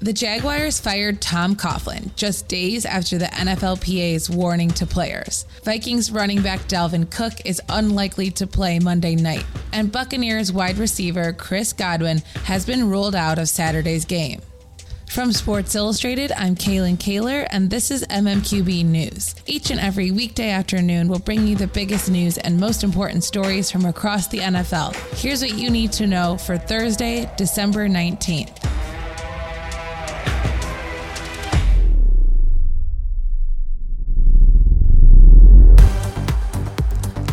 The Jaguars fired Tom Coughlin just days after the NFLPA's warning to players. Vikings running back Dalvin Cook is unlikely to play Monday night, and Buccaneers wide receiver Chris Godwin has been ruled out of Saturday's game. From Sports Illustrated, I'm Kaylin Kaler, and this is MMQB News. Each and every weekday afternoon, we'll bring you the biggest news and most important stories from across the NFL. Here's what you need to know for Thursday, December 19th.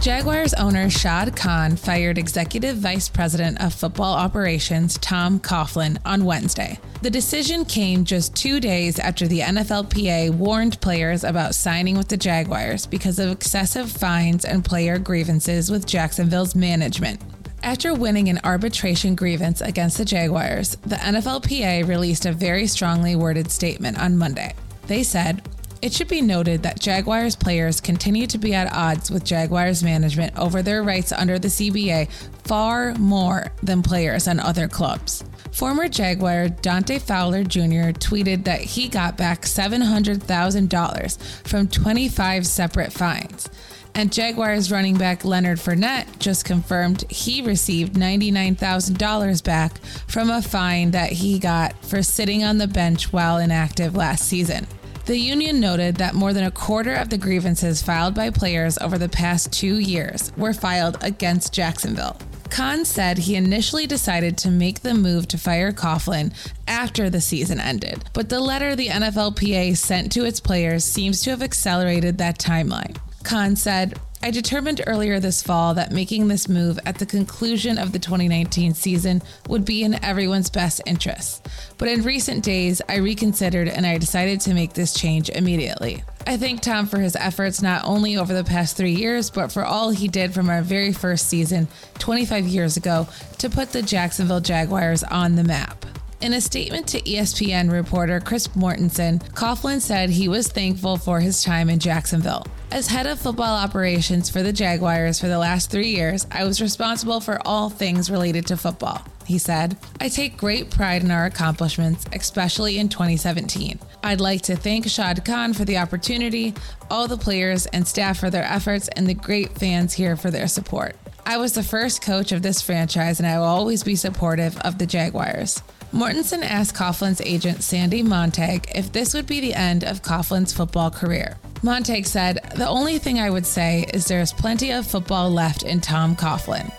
Jaguars owner Shad Khan fired Executive Vice President of Football Operations Tom Coughlin on Wednesday. The decision came just two days after the NFLPA warned players about signing with the Jaguars because of excessive fines and player grievances with Jacksonville's management. After winning an arbitration grievance against the Jaguars, the NFLPA released a very strongly worded statement on Monday. They said, it should be noted that Jaguars players continue to be at odds with Jaguars management over their rights under the CBA far more than players on other clubs. Former Jaguar Dante Fowler Jr. tweeted that he got back $700,000 from 25 separate fines. And Jaguars running back Leonard Fournette just confirmed he received $99,000 back from a fine that he got for sitting on the bench while inactive last season. The union noted that more than a quarter of the grievances filed by players over the past two years were filed against Jacksonville. Khan said he initially decided to make the move to fire Coughlin after the season ended, but the letter the NFLPA sent to its players seems to have accelerated that timeline. Khan said, I determined earlier this fall that making this move at the conclusion of the 2019 season would be in everyone's best interest. But in recent days, I reconsidered and I decided to make this change immediately. I thank Tom for his efforts not only over the past three years, but for all he did from our very first season 25 years ago to put the Jacksonville Jaguars on the map. In a statement to ESPN reporter Chris Mortensen, Coughlin said he was thankful for his time in Jacksonville. As head of football operations for the Jaguars for the last three years, I was responsible for all things related to football. He said, I take great pride in our accomplishments, especially in 2017. I'd like to thank Shad Khan for the opportunity, all the players and staff for their efforts, and the great fans here for their support. I was the first coach of this franchise, and I will always be supportive of the Jaguars. Mortensen asked Coughlin's agent Sandy Montag if this would be the end of Coughlin's football career. Montag said, The only thing I would say is there's plenty of football left in Tom Coughlin.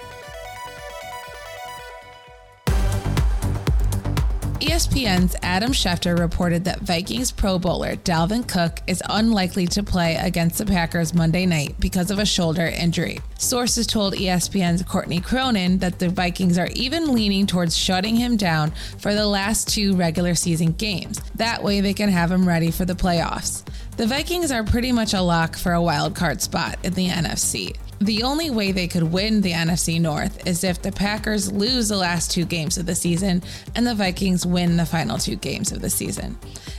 ESPN's Adam Schefter reported that Vikings Pro Bowler Dalvin Cook is unlikely to play against the Packers Monday night because of a shoulder injury. Sources told ESPN's Courtney Cronin that the Vikings are even leaning towards shutting him down for the last two regular season games. That way they can have him ready for the playoffs. The Vikings are pretty much a lock for a wild card spot in the NFC. The only way they could win the NFC North is if the Packers lose the last two games of the season and the Vikings win the final two games of the season.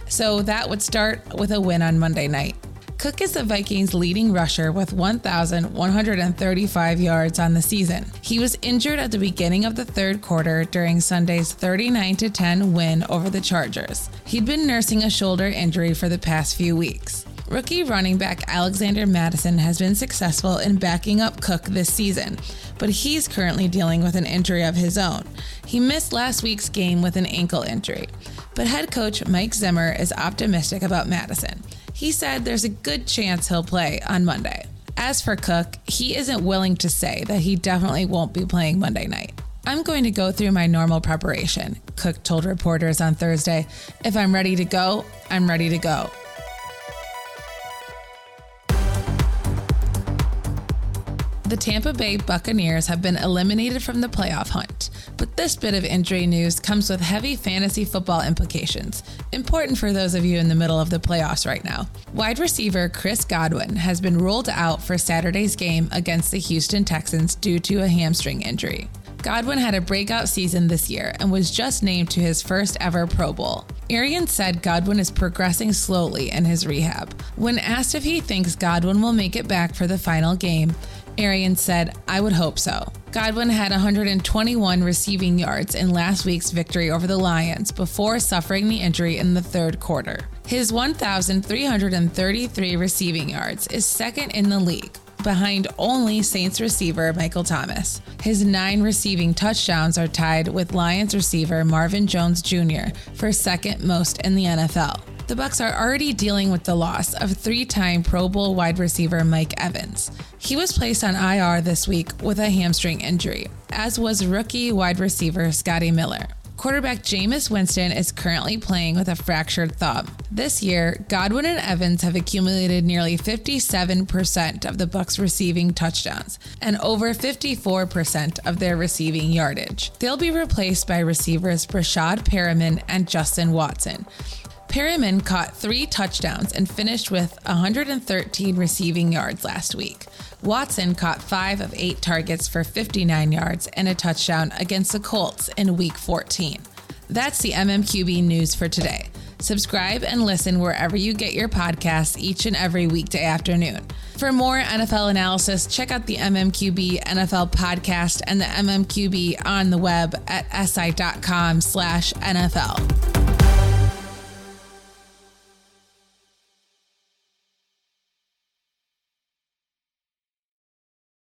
So that would start with a win on Monday night. Cook is the Vikings' leading rusher with 1,135 yards on the season. He was injured at the beginning of the third quarter during Sunday's 39 10 win over the Chargers. He'd been nursing a shoulder injury for the past few weeks. Rookie running back Alexander Mattison has been successful in backing up Cook this season, but he's currently dealing with an injury of his own. He missed last week's game with an ankle injury, but head coach Mike Zimmer is optimistic about Mattison. He said there's a good chance he'll play on Monday. As for Cook, he isn't willing to say that he definitely won't be playing Monday night. I'm going to go through my normal preparation, Cook told reporters on Thursday. If I'm ready to go, I'm ready to go. The Tampa Bay Buccaneers have been eliminated from the playoff hunt, but this bit of injury news comes with heavy fantasy football implications, important for those of you in the middle of the playoffs right now. Wide receiver Chris Godwin has been ruled out for Saturday's game against the Houston Texans due to a hamstring injury. Godwin had a breakout season this year and was just named to his first ever Pro Bowl. Arians said Godwin is progressing slowly in his rehab. When asked if he thinks Godwin will make it back for the final game, Arians said, I would hope so. Godwin had 121 receiving yards in last week's victory over the Lions before suffering the injury in the third quarter. His 1,333 receiving yards is second in the league, behind only Saints receiver Michael Thomas. His nine receiving touchdowns are tied with Lions receiver Marvin Jones Jr. for second most in the NFL. The Bucs are already dealing with the loss of three-time Pro Bowl wide receiver Mike Evans. He was placed on IR this week with a hamstring injury, as was rookie wide receiver Scotty Miller. Quarterback Jameis Winston is currently playing with a fractured thumb. This year, Godwin and Evans have accumulated nearly 57% of the Bucs' receiving touchdowns and over 54% of their receiving yardage. They'll be replaced by receivers Breshad Perriman and Justin Watson. Perriman caught three touchdowns and finished with 113 receiving yards last week. Watson caught five of eight targets for 59 yards and a touchdown against the Colts in Week 14. That's the MMQB news for today. Subscribe and listen wherever you get your podcasts each and every weekday afternoon. For more NFL analysis, check out the MMQB NFL podcast and the MMQB on the web at si.com slash NFL.